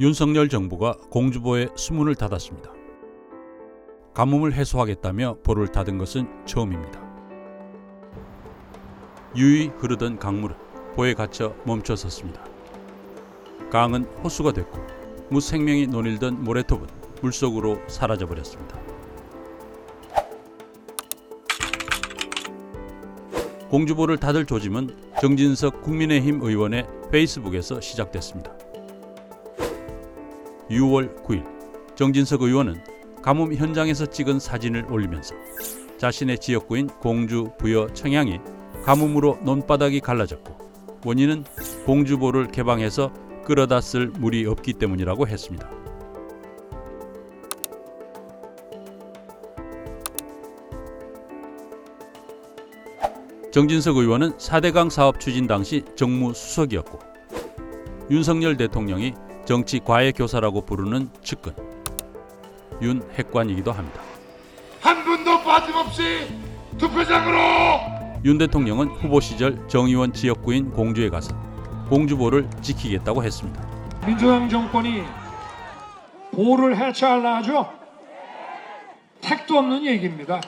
윤석열 정부가 공주보의 수문을 닫았습니다. 가뭄을 해소하겠다며 보를 닫은 것은 처음입니다. 유유히 흐르던 강물은 보에 갇혀 멈춰섰습니다. 강은 호수가 됐고 무생명이 논일던 모래톱은 물속으로 사라져 버렸습니다. 공주보를 닫을 조짐은 정진석 국민의힘 의원의 페이스북에서 시작됐습니다. 6월 9일 정진석 의원은 가뭄 현장에서 찍은 사진을 올리면서 자신의 지역구인 공주 부여 청양이 가뭄으로 논바닥이 갈라졌고 원인은 공주보를 개방해서 끌어다 쓸 물이 없기 때문이라고 했습니다. 정진석 의원은 4대강 사업 추진 당시 정무수석이었고 윤석열 대통령이 정치 과외 교사라고 부르는 측근 윤 핵관이기도 합니다. 한 분도 빠짐없이 투표장으로 윤 대통령은 후보 시절 정의원 지역구인 공주에 가서 공주보를 지키겠다고 했습니다. 민주당 정권이 보를 해체하려 하죠? 택도 없는 얘기입니다.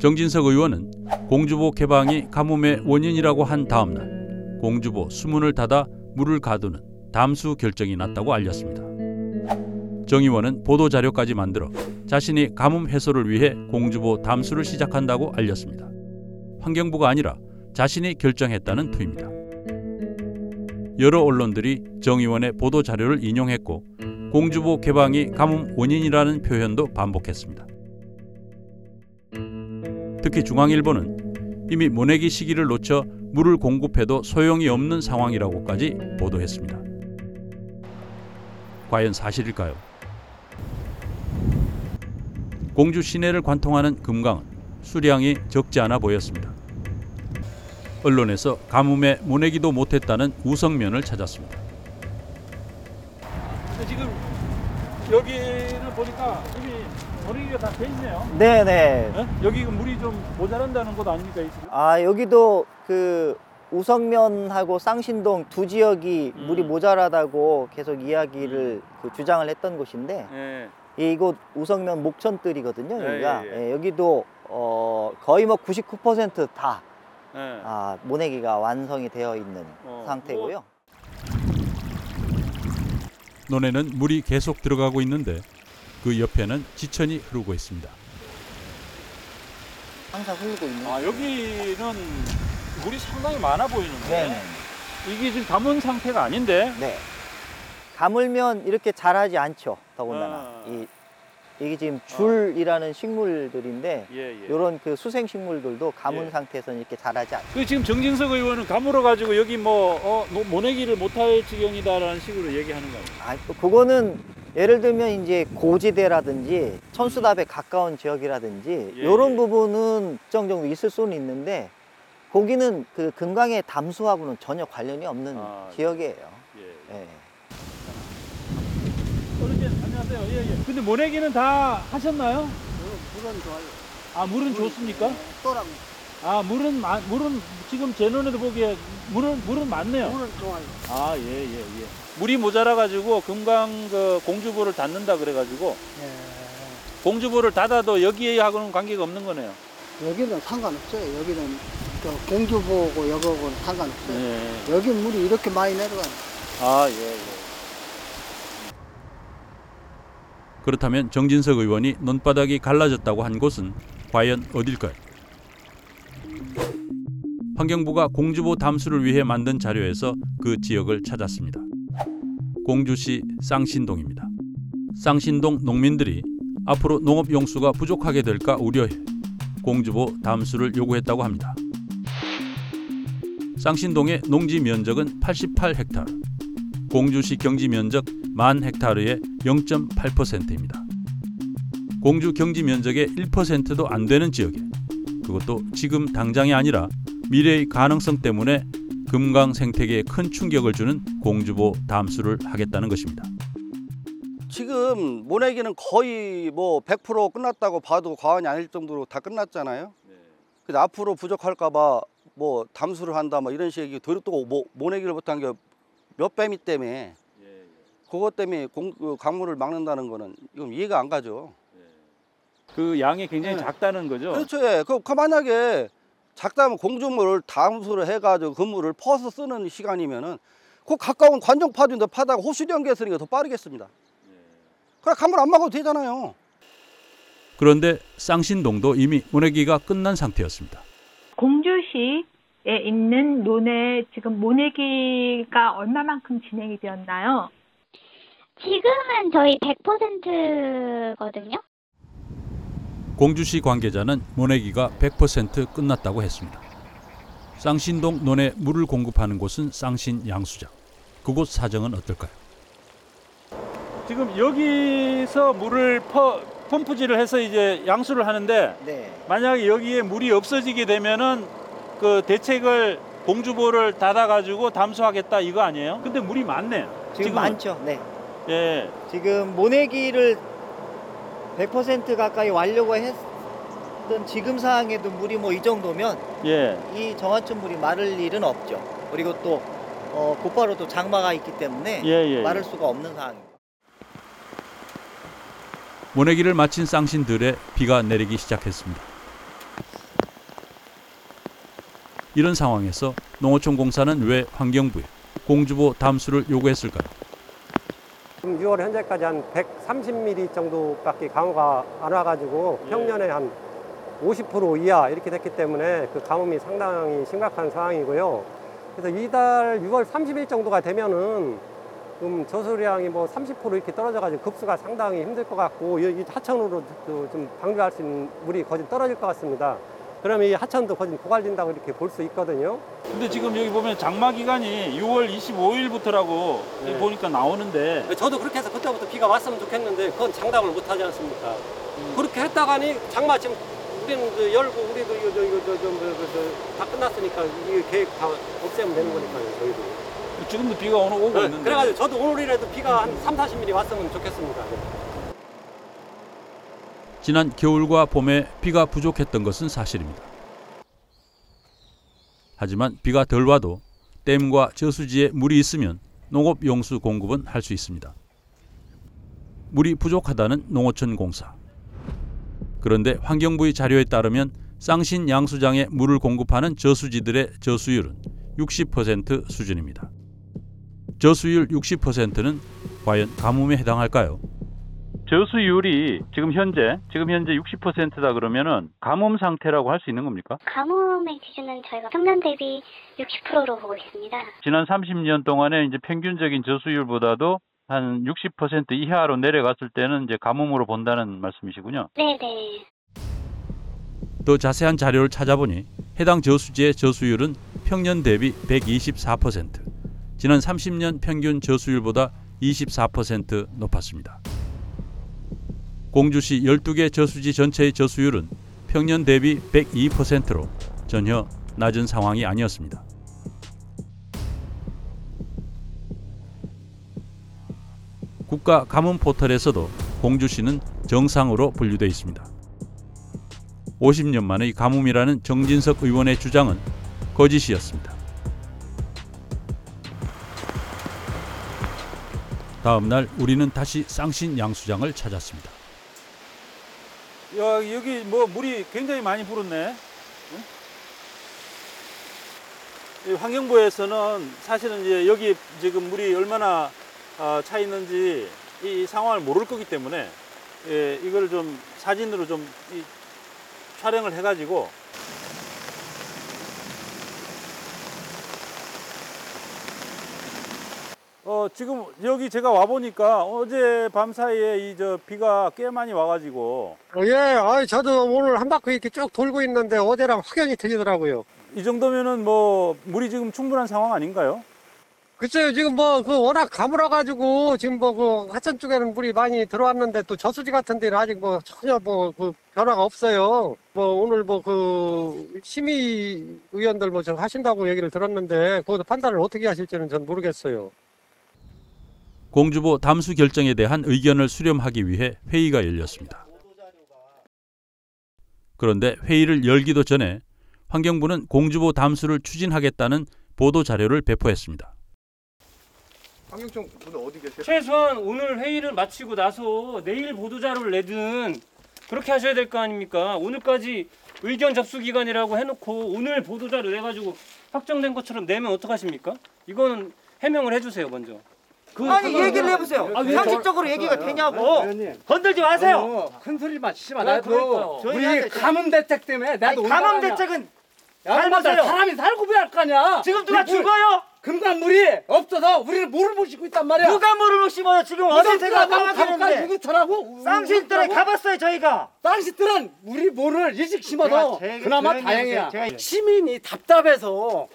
정진석 의원은 공주보 개방이 가뭄의 원인이라고 한 다음 날 공주보 수문을 닫아 물을 가두는 담수 결정이 났다고 알렸습니다. 정 의원은 보도 자료까지 만들어 자신이 가뭄 해소를 위해 공주보 담수를 시작한다고 알렸습니다. 환경부가 아니라 자신이 결정했다는 투입니다. 여러 언론들이 정 의원의 보도 자료를 인용했고 공주보 개방이 가뭄 원인이라는 표현도 반복했습니다. 특히 중앙일보는 이미 모내기 시기를 놓쳐 물을 공급해도 소용이 없는 상황이라고까지 보도했습니다. 과연 사실일까요? 공주 시내를 관통하는 금강은 수량이 적지 않아 보였습니다. 언론에서 가뭄에 모내기도 못했다는 우성면을 찾았습니다. 지금 여기를 보니까 이미 모래기가 다 돼 있네요. 네네. 어? 여기 물이 좀 모자란다는 곳 아닙니까 이 지금? 아 여기도 그 우성면하고 쌍신동 두 지역이 음. 물이 모자라다고 계속 이야기를 그 주장을 했던 곳인데 예. 이곳 우성면 목천뜰이거든요. 예, 여기가 예, 예. 예, 여기도 어, 거의 뭐 99%다 예. 아, 모내기가 완성이 되어 있는 어, 상태고요. 논에는 물이 계속 들어가고 있는데 그 옆에는 지천이 흐르고 있습니다. 항상 흐르고 있는. 아 여기는 물이 상당히 많아 보이는데 네네. 이게 지금 담은 상태가 아닌데. 네. 가물면 이렇게 자라지 않죠. 더군다나 아. 이 이게 지금 줄이라는 식물들인데 예 예. 이런 그 수생 식물들도 가물 예. 상태에서는 이렇게 자라지 않죠. 그 지금 정진석 의원은 가물어 가지고 여기 뭐 어, 모- 모내기를 못할 지경이다라는 식으로 얘기하는 거예요. 아, 그거는 예를 들면 이제 고지대라든지 천수답에 가까운 지역이라든지 예, 이런 예. 부분은 특정 정도 있을 수는 있는데 거기는 그 금강의 담수하고는 전혀 관련이 없는 아, 지역이에요. 예. 예. 어르신 안녕하세요. 예 예. 근데 모내기는 다 하셨나요? 물은 좋아요. 아 물은 좋습니까? 또랑 아 물은 마, 물은 지금 제 눈에도 보기에 물은 물은 많네요. 물은 좋아요. 아 예 예 예, 물이 모자라 가지고 금강 그 공주보를 닫는다 그래 가지고 예. 공주보를 닫아도 여기하고는 관계가 없는 거네요. 여기는 상관없어요. 여기는 저 공주보고 여거하고는 상관없어요. 예. 여기 물이 이렇게 많이 내려가요. 아 예 예. 그렇다면 정진석 의원이 논바닥이 갈라졌다고 한 곳은 과연 어딜까요? 환경부가 공주보 담수를 위해 만든 자료에서 그 지역을 찾았습니다. 공주시 쌍신동입니다. 쌍신동 농민들이 앞으로 농업 용수가 부족하게 될까 우려해 공주보 담수를 요구했다고 합니다. 쌍신동의 농지 면적은 88헥타르, 공주시 경지 면적 만 헥타르의 0.8%입니다. 공주 경지 면적의 1%도 안 되는 지역에 그것도 지금 당장이 아니라 미래의 가능성 때문에 금강 생태계에 큰 충격을 주는 공주보 담수를 하겠다는 것입니다. 지금 모내기는 거의 뭐 100% 끝났다고 봐도 과언이 아닐 정도로 다 끝났잖아요. 근데 앞으로 부족할까봐 뭐 담수를 한다 뭐 이런 식의 도로 또뭐 모내기를 못한 게몇 배미 때문에 예, 그것 때문에 공, 그 강물을 막는다는 거는 이건 이해가 안 가죠. 그 양이 굉장히 네. 작다는 거죠. 그렇죠. 예. 그, 그 만약에 작다면 공주물을 담수를 해가지고 그 물을 퍼서 쓰는 시간이면은 그 가까운 관정 파도인데 파다가 호수리 연계했으니까 더 빠르겠습니다. 그래 강물 안 막아도 되잖아요. 그런데 쌍신동도 이미 모내기가 끝난 상태였습니다. 공주시에 있는 논에 지금 모내기가 얼마만큼 진행이 되었나요? 지금은 저희 100%거든요. 공주시 관계자는 모내기가 100% 끝났다고 했습니다. 쌍신동 논에 물을 공급하는 곳은 쌍신 양수장. 그곳 사정은 어떨까요? 지금 여기서 물을 퍼, 펌프질을 해서 이제 양수를 하는데 네. 만약에 여기에 물이 없어지게 되면은 그 대책을 공주보를 닫아가지고 담수하겠다 이거 아니에요? 근데 물이 많네. 지금 지금은. 많죠. 네. 예. 지금 모내기를 100% 가까이 완료가 했던 지금 상황에도 물이 뭐 이 정도면 예. 이 정화천 물이 마를 일은 없죠. 그리고 또 어, 곧바로 또 장마가 있기 때문에 예, 예. 마를 수가 없는 상황입니다. 모내기를 마친 쌍신들의 비가 내리기 시작했습니다. 이런 상황에서 농어촌 공사는 왜 환경부에 공주보 담수를 요구했을까요? 지금 6월 현재까지 한 130mm 정도밖에 강우가 안 와가지고 예. 평년에 한 50% 이하 이렇게 됐기 때문에 그 가뭄이 상당히 심각한 상황이고요. 그래서 이달 6월 30일 정도가 되면은 좀 저수량이 뭐 30% 이렇게 떨어져가지고 급수가 상당히 힘들 것 같고 이- 이 하천으로 또좀 방류할 수 있는 물이 거의 떨어질 것 같습니다. 그러면 이 하천도 거의 고갈된다고 이렇게 볼 수 있거든요. 근데 지금 여기 보면 장마 기간이 6월 25일부터라고 네. 보니까 나오는데 저도 그렇게 해서 그때부터 비가 왔으면 좋겠는데 그건 장담을 못 하지 않습니까? 그렇게 했다가니 장마 지금 우리는 그 열고 우리도 이거 저 이거 저저다 끝났으니까 이 계획 다 없애면 되는 거니까요, 저희도. 지금도 비가 오늘 오고 네, 있는데 그래가지고 저도 오늘이라도 비가 한 3, 40mm 왔으면 좋겠습니다. 지난 겨울과 봄에 비가 부족했던 것은 사실입니다. 하지만 비가 덜 와도 댐과 저수지에 물이 있으면 농업 용수 공급은 할 수 있습니다. 물이 부족하다는 농어촌 공사. 그런데 환경부의 자료에 따르면 쌍신 양수장에 물을 공급하는 저수지들의 저수율은 60% 수준입니다. 저수율 60%는 과연 가뭄에 해당할까요? 저수율이 지금 현재 지금 현재 60%다 그러면은 가뭄 상태라고 할 수 있는 겁니까? 가뭄의 기준은 저희가 평년 대비 60%로 보고 있습니다. 지난 30년 동안에 이제 평균적인 저수율보다도 한 60% 이하로 내려갔을 때는 이제 가뭄으로 본다는 말씀이시군요. 네네. 더 자세한 자료를 찾아보니 해당 저수지의 저수율은 평년 대비 124%, 지난 30년 평균 저수율보다 24% 높았습니다. 공주시 12개 저수지 전체의 저수율은 평년 대비 102%로 전혀 낮은 상황이 아니었습니다. 국가 가뭄 포털에서도 공주시는 정상으로 분류되어 있습니다. 50년 만의 가뭄이라는 정진석 의원의 주장은 거짓이었습니다. 다음 날 우리는 다시 쌍신 양수장을 찾았습니다. 야, 여기 뭐 물이 굉장히 많이 불었네. 이 환경부에서는 사실은 이제 여기 지금 물이 얼마나 어, 차 있는지 이 상황을 모를 거기 때문에 예, 이걸 좀 사진으로 좀 이, 촬영을 해가지고 어 지금 여기 제가 와 보니까 어제 밤 사이에 이 저 비가 꽤 많이 와가지고 예, 아, 저도 오늘 한 바퀴 이렇게 쭉 돌고 있는데 어제랑 확연히 틀리더라고요. 이 정도면은 뭐 물이 지금 충분한 상황 아닌가요? 글쎄요, 지금 뭐, 그, 워낙 가물어가지고, 지금 뭐, 그, 하천 쪽에는 물이 많이 들어왔는데, 또 저수지 같은 데는 아직 뭐, 전혀 뭐, 그, 변화가 없어요. 뭐, 오늘 뭐, 그, 심의 의원들 뭐, 저 하신다고 얘기를 들었는데, 그것도 판단을 어떻게 하실지는 전 모르겠어요. 공주보 담수 결정에 대한 의견을 수렴하기 위해 회의가 열렸습니다. 그런데 회의를 열기도 전에 환경부는 공주보 담수를 추진하겠다는 보도 자료를 배포했습니다. 황경청 분은 어디 계세요? 최소한 오늘 회의를 마치고 나서 내일 보도 자료를 내든 그렇게 하셔야 될 거 아닙니까? 오늘까지 의견 접수 기간이라고 해놓고 오늘 보도 자료 내가지고 확정된 것처럼 내면 어떡하십니까? 이거는 해명을 해주세요 먼저. 그 아니 그거는- 얘기를 해보세요. 아, 왜 상식적으로 얘기가 되냐고. 건들지 마세요. 큰 소리 마시지 아, 그러니까요. 우리 저희한테 감염 대책 때문에 나도 아니, 감염 대책은 보세요. 사람이 살고 왜할거 아니야? 지금 누가 물- 죽어요? 금강물이 없어서 우리는 물을 못 씻고 있단 말이야. 누가 물을 심어요? 지금 어제 제가 강화되는데 누구처라고? 쌍신들에 가봤어요 저희가. 쌍시들은 우리 물을 일찍 심어서 제가 제- 그나마 조용히 다행이야. 제가- 시민이 답답해서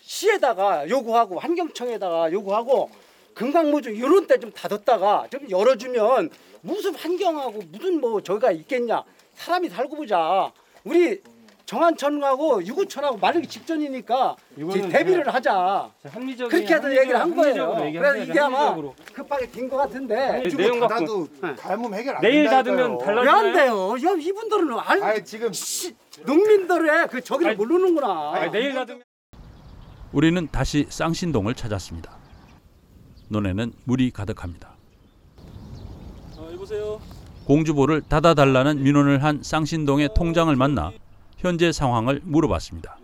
시에다가 요구하고 환경청에다가 요구하고 금강무주 이런 때 좀 닫았다가 좀 열어주면 무슨 환경하고 무슨 뭐 저희가 있겠냐 사람이 살고 보자 우리 정한천하고 유구천하고 마르기 직전이니까 이거는 대비를 하자 합리적인 그렇게 해서 얘기를 한 거예요 그래서 이게 아마 합리적으로. 급하게 된 것 같은데 네, 내용 갖고 닫아도 가뭄 해결 안 내일. 닫으면 달라- 왜안 돼요? 야 이분들은 알 아니 지금 농민들의 그 저기를 아니, 모르는구나. 아니, 내일 닫으면 우리는 다시 쌍신동을 찾았습니다. 논에는 물이 가득합니다. 어, 여보세요. 공주보를 닫아달라는 민원을 한 쌍신동의 통장을 만나 현재 상황을 물어봤습니다.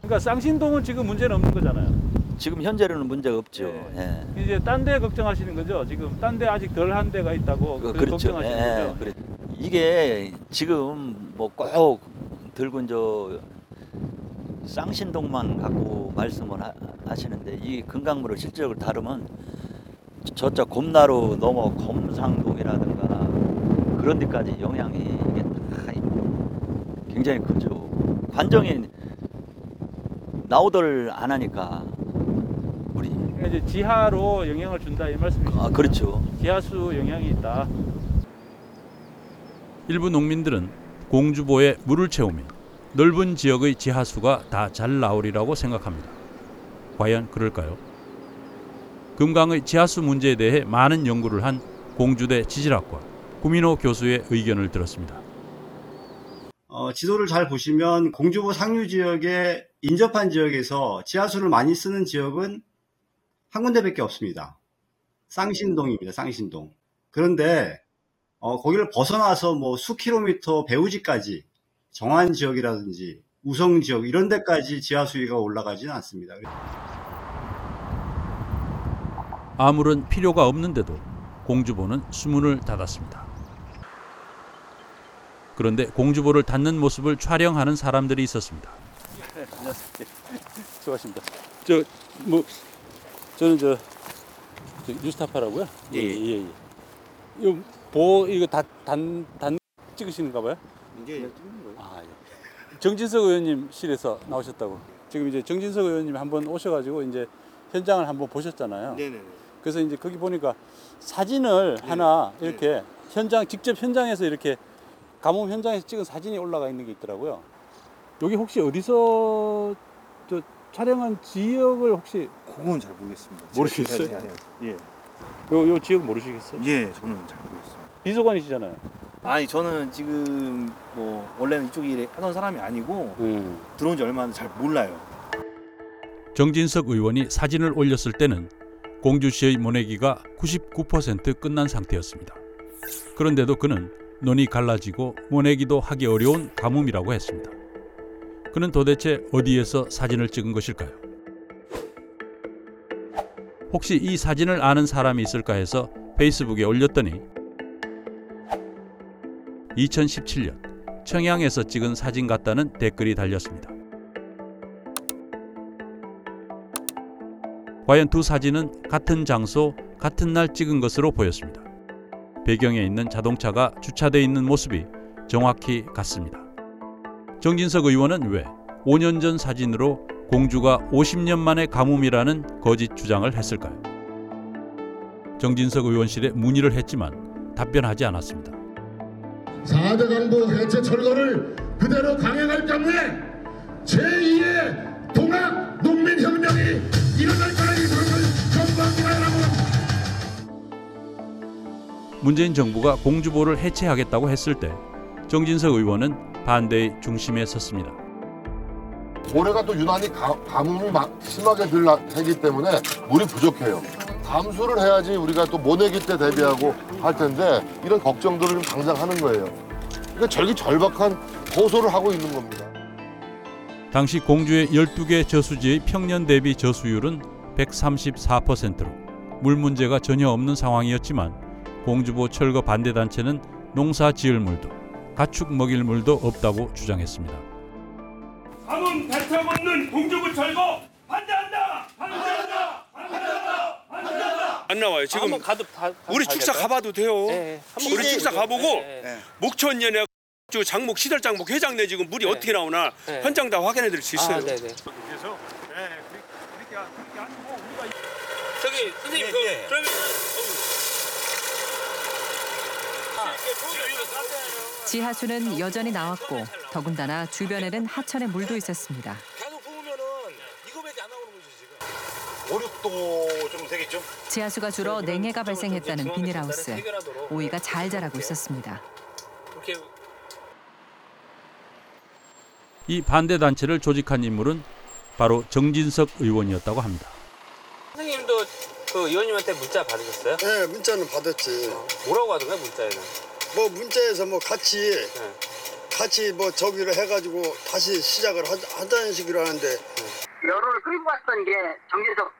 그러니까 쌍신동은 지금 문제는 없는 거잖아요. 지금 현재로는 문제가 없죠. 네. 예. 이제 딴 데 걱정하시는 거죠. 지금 딴 데 아직 덜 한 데가 있다고 그, 그 그렇죠. 걱정하시는 예, 거죠. 그래. 이게 지금 뭐 꼭 들고 저 쌍신동만 갖고 말씀을 하, 하시는데 이 금강물을 실질적으로 다루면 저쪽 곰나루 넘어 검상동이라든가 그런 데까지 영향이 이게 다 굉장히 크죠. 관정이 나오들 안 하니까 우리 그러니까 이제 지하로 영향을 준다 이 말씀이시죠. 아 그렇죠. 지하수 영향이 있다. 일부 농민들은 공주보에 물을 채우면 넓은 지역의 지하수가 다 잘 나오리라고 생각합니다. 과연 그럴까요? 금강의 지하수 문제에 대해 많은 연구를 한 공주대 지질학과 구민호 교수의 의견을 들었습니다. 어, 지도를 잘 보시면 공주보 상류 지역에 인접한 지역에서 지하수를 많이 쓰는 지역은 한 군데밖에 없습니다. 쌍신동입니다. 쌍신동. 그런데 어, 거기를 벗어나서 뭐 수 킬로미터 배우지까지 정안 지역이라든지 우성 지역 이런 데까지 지하 수위가 올라가지는 않습니다. 아무런 필요가 없는데도 공주보는 수문을 닫았습니다. 그런데 공주보를 닫는 모습을 촬영하는 사람들이 있었습니다. 네, 안녕하세요. 수고하십니다. 저 뭐 저는 저, 저 뉴스타파라고요. 예, 예. 예, 예. 이거 보 이거 다 단 단 찍으시는가 봐요? 이게 거예요. 아, 예. 정진석 의원님 실에서 나오셨다고. 지금 이제 정진석 의원님 한번 오셔가지고 이제 현장을 한번 보셨잖아요. 네네네. 그래서 이제 거기 보니까 사진을 하나 이렇게 현장 직접 현장에서 이렇게 가뭄 현장에서 찍은 사진이 올라가 있는 게 있더라고요. 여기 혹시 어디서 저 촬영한 지역을 혹시 그건 잘 모르겠습니다. 모르시겠어요? 네, 네, 네. 요, 요 지역 모르시겠어요? 예, 저는 잘 모르겠습니다. 비서관이시잖아요. 아니 저는 지금 뭐 원래는 이쪽 일에 하던 사람이 아니고 음. 들어온 지 얼마 잘 몰라요. 정진석 의원이 사진을 올렸을 때는 공주시의 모내기가 99% 끝난 상태였습니다. 그런데도 그는 논이 갈라지고 모내기도 하기 어려운 가뭄이라고 했습니다. 그는 도대체 어디에서 사진을 찍은 것일까요? 혹시 이 사진을 아는 사람이 있을까 해서 페이스북에 올렸더니 2017년 청양에서 찍은 사진 같다는 댓글이 달렸습니다. 과연 두 사진은 같은 장소, 같은 날 찍은 것으로 보였습니다. 배경에 있는 자동차가 주차되어 있는 모습이 정확히 같습니다. 정진석 의원은 왜 5년 전 사진으로 공주가 50년 만에 가뭄이라는 거짓 주장을 했을까요? 정진석 의원실에 문의를 했지만 답변하지 않았습니다. 4대 강보 해체 철거를 그대로 강행할 경우에 제2의 동학 농민혁명이 일어날 거라는 것을 전부합니다라고 문재인 정부가 공주보를 해체하겠다고 했을 때 정진석 의원은 반대의 중심에 섰습니다. 올해가 또 유난히 가, 가뭄이 막 심하게 들 해기 때문에 물이 부족해요. 감수를 해야지 우리가 또 모내기 때 대비하고 할 텐데 이런 걱정들을 좀 당장 하는 거예요. 그러니까 절기절박한 호소를 하고 있는 겁니다. 당시 공주의 12개 저수지의 평년 대비 저수율은 134%로 물 문제가 전혀 없는 상황이었지만 공주보 철거 반대 단체는 농사 지을 물도 가축 먹일 물도 없다고 주장했습니다. 가문 배척 없는 공주부 철거! 반대한다! 반대한다! 안 나와요. 지금 한번 가도 다, 우리 축사 가봐도 돼요. 네, 한번 우리 축사 가보고 네, 목천년에 저 장목 시설 장목 회장 내 지금 물이 어떻게 나오나 네. 현장 다 확인해 드릴 수 있어요. 아, 네 네. 그래서 네, 그렇게 그렇게 하시고 우리가 저기 선생님 그, 그러면 지하수는 여전히 나왔고 더군다나 주변에는 하천의 물도 있었습니다. 오륙도 좀 되겠죠? 지하수가 줄어 냉해가 발생했다는 비닐하우스. 오이가 잘 자라고 있었습니다. 이 반대 단체를 조직한 인물은 바로 정진석 의원이었다고 합니다. 선생님도 그 의원님한테 문자 받으셨어요? 네, 문자는 받았지. 뭐라고 하던가요 문자에는? 뭐 문자에서 뭐 같이 같이 뭐 저기를 해가지고 다시 시작을 하, 하자는 식으로 하는데 여론을 끌고 갔던 게 정진석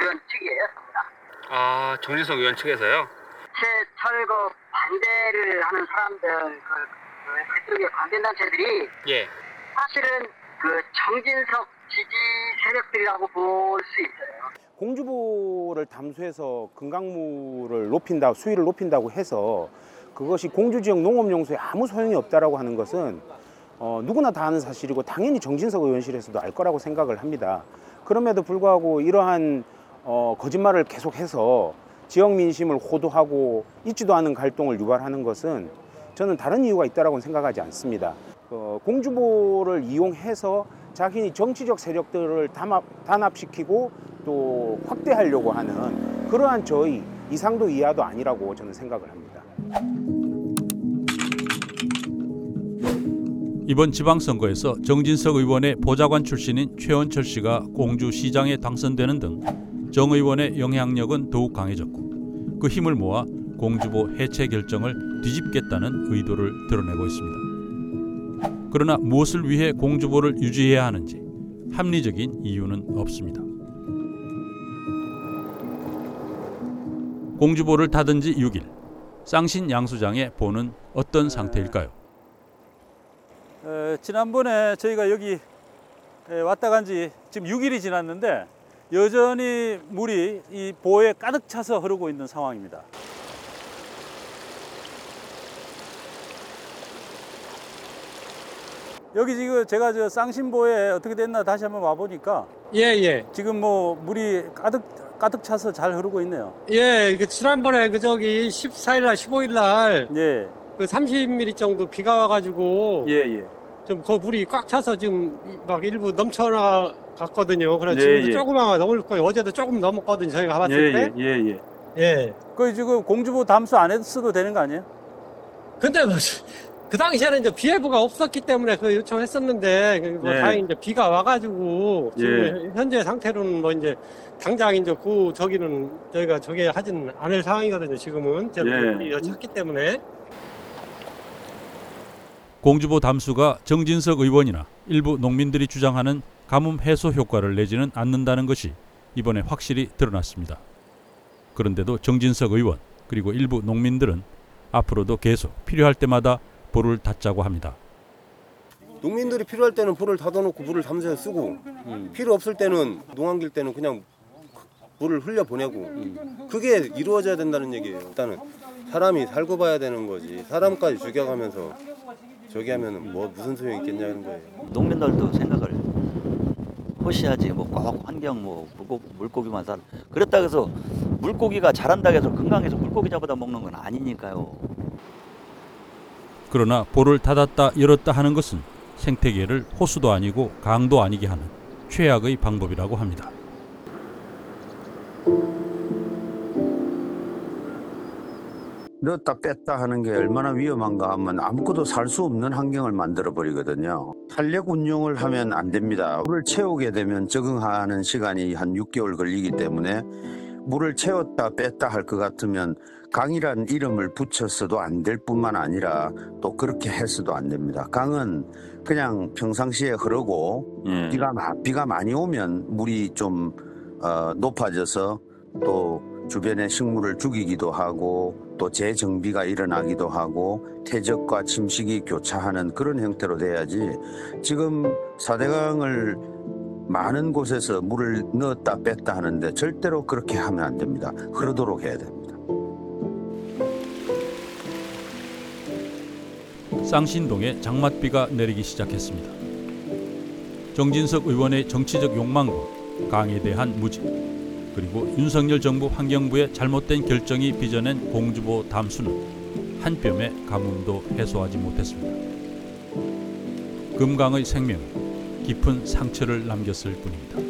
의원 측이었습니다. 아 정진석 의원 측에서요? 새 철거 반대를 하는 사람들 그, 그 그쪽의 관계단체들이 예. 사실은 그 정진석 지지 세력들이라고 볼 수 있어요. 공주보를 담수해서 금강물을 높인다, 수위를 높인다고 해서 그것이 공주 지역 농업용수에 아무 소용이 없다라고 하는 것은 어, 누구나 다 아는 사실이고 당연히 정진석 의원실에서도 알 거라고 생각을 합니다. 그럼에도 불구하고 이러한 어, 거짓말을 계속해서 지역 민심을 호도하고 있지도 않은 갈등을 유발하는 것은 저는 다른 이유가 있다라고 생각하지 않습니다. 어, 공주보를 이용해서 자신이 정치적 세력들을 담합, 단합시키고 또 확대하려고 하는 그러한 저희 이상도 이하도 아니라고 저는 생각을 합니다. 이번 지방선거에서 정진석 의원의 보좌관 출신인 최원철 씨가 공주시장에 당선되는 등 정 의원의 영향력은 더욱 강해졌고 그 힘을 모아 공주보 해체 결정을 뒤집겠다는 의도를 드러내고 있습니다. 그러나 무엇을 위해 공주보를 유지해야 하는지 합리적인 이유는 없습니다. 공주보를 닫은 지 6일 쌍신 양수장의 보는 어떤 상태일까요? 어, 지난번에 저희가 여기 에, 왔다 간 지 지금 6일이 지났는데 여전히 물이 이 보에 가득 차서 흐르고 있는 상황입니다. 여기 지금 제가 저 쌍신보에 어떻게 됐나 다시 한번 와 보니까 예, 예. 지금 뭐 물이 가득 가득 차서 잘 흐르고 있네요. 예, 그 지난번에 그 저기 14일 날, 15일 날, 예, 그 30mm 정도 비가 와가지고, 예, 예. 좀 그 물이 꽉 차서 지금 막 일부 넘쳐나 갔거든요. 그래서 예, 지금도 예. 조금만 넘을 거예요. 어제도 조금 넘었거든요. 저희가 가봤을 때. 예, 예, 예. 예. 그 지금 공주보 담수 안 했어도 되는 거 아니에요? 근데 뭐, 그 당시에는 이제 비예보가 없었기 때문에 그 요청했었는데, 그뭐 예. 다행히 이제 비가 와가지고, 지금 예. 현재 상태로는 뭐 이제, 당장 이제 그 저기는 저희가 저게 하진 않을 상황이거든요, 지금은. 제가 예. 물이 찼기 때문에. 공주보 담수가 정진석 의원이나 일부 농민들이 주장하는 가뭄 해소 효과를 내지는 않는다는 것이 이번에 확실히 드러났습니다. 그런데도 정진석 의원 그리고 일부 농민들은 앞으로도 계속 필요할 때마다 볼을 닫자고 합니다. 농민들이 필요할 때는 볼을 닫아놓고 물을 담수해 쓰고 필요 없을 때는 농한길 때는 그냥 물을 흘려 보내고 그게 이루어져야 된다는 얘기예요. 일단은 사람이 살고 봐야 되는 거지 사람까지 죽여가면서 저기 하면은 뭐 무슨 소용이 있겠냐는 거예요. 농민들도 생각을 호시하지 뭐꼭 환경 뭐 물고, 물고기만 살 그랬다 해서 물고기가 자란다 해서 건강해서 물고기 잡아다 먹는 건 아니니까요. 그러나 볼을 닫았다 열었다 하는 것은 생태계를 호수도 아니고 강도 아니게 하는 최악의 방법이라고 합니다. 넣었다 뺐다 하는 게 얼마나 위험한가 하면 아무것도 살 수 없는 환경을 만들어 버리거든요. 탄력 운용을 하면 안 됩니다. 물을 채우게 되면 적응하는 시간이 한 6개월 걸리기 때문에 물을 채웠다 뺐다 할 것 같으면 강이란 이름을 붙였어도 안 될 뿐만 아니라 또 그렇게 했어도 안 됩니다. 강은 그냥 평상시에 흐르고 비가, 마- 비가 많이 오면 물이 좀 어, 높아져서 또 주변의 식물을 죽이기도 하고 또 재정비가 일어나기도 하고 퇴적과 침식이 교차하는 그런 형태로 돼야지 지금 사대강을 많은 곳에서 물을 넣었다 뺐다 하는데 절대로 그렇게 하면 안 됩니다. 흐르도록 해야 됩니다. 쌍신동에 장맛비가 내리기 시작했습니다. 정진석 의원의 정치적 욕망과 강에 대한 무지 그리고 윤석열 정부 환경부의 잘못된 결정이 빚어낸 공주보 담수는 한 뼘의 가뭄도 해소하지 못했습니다. 금강의 생명 깊은 상처를 남겼을 뿐입니다.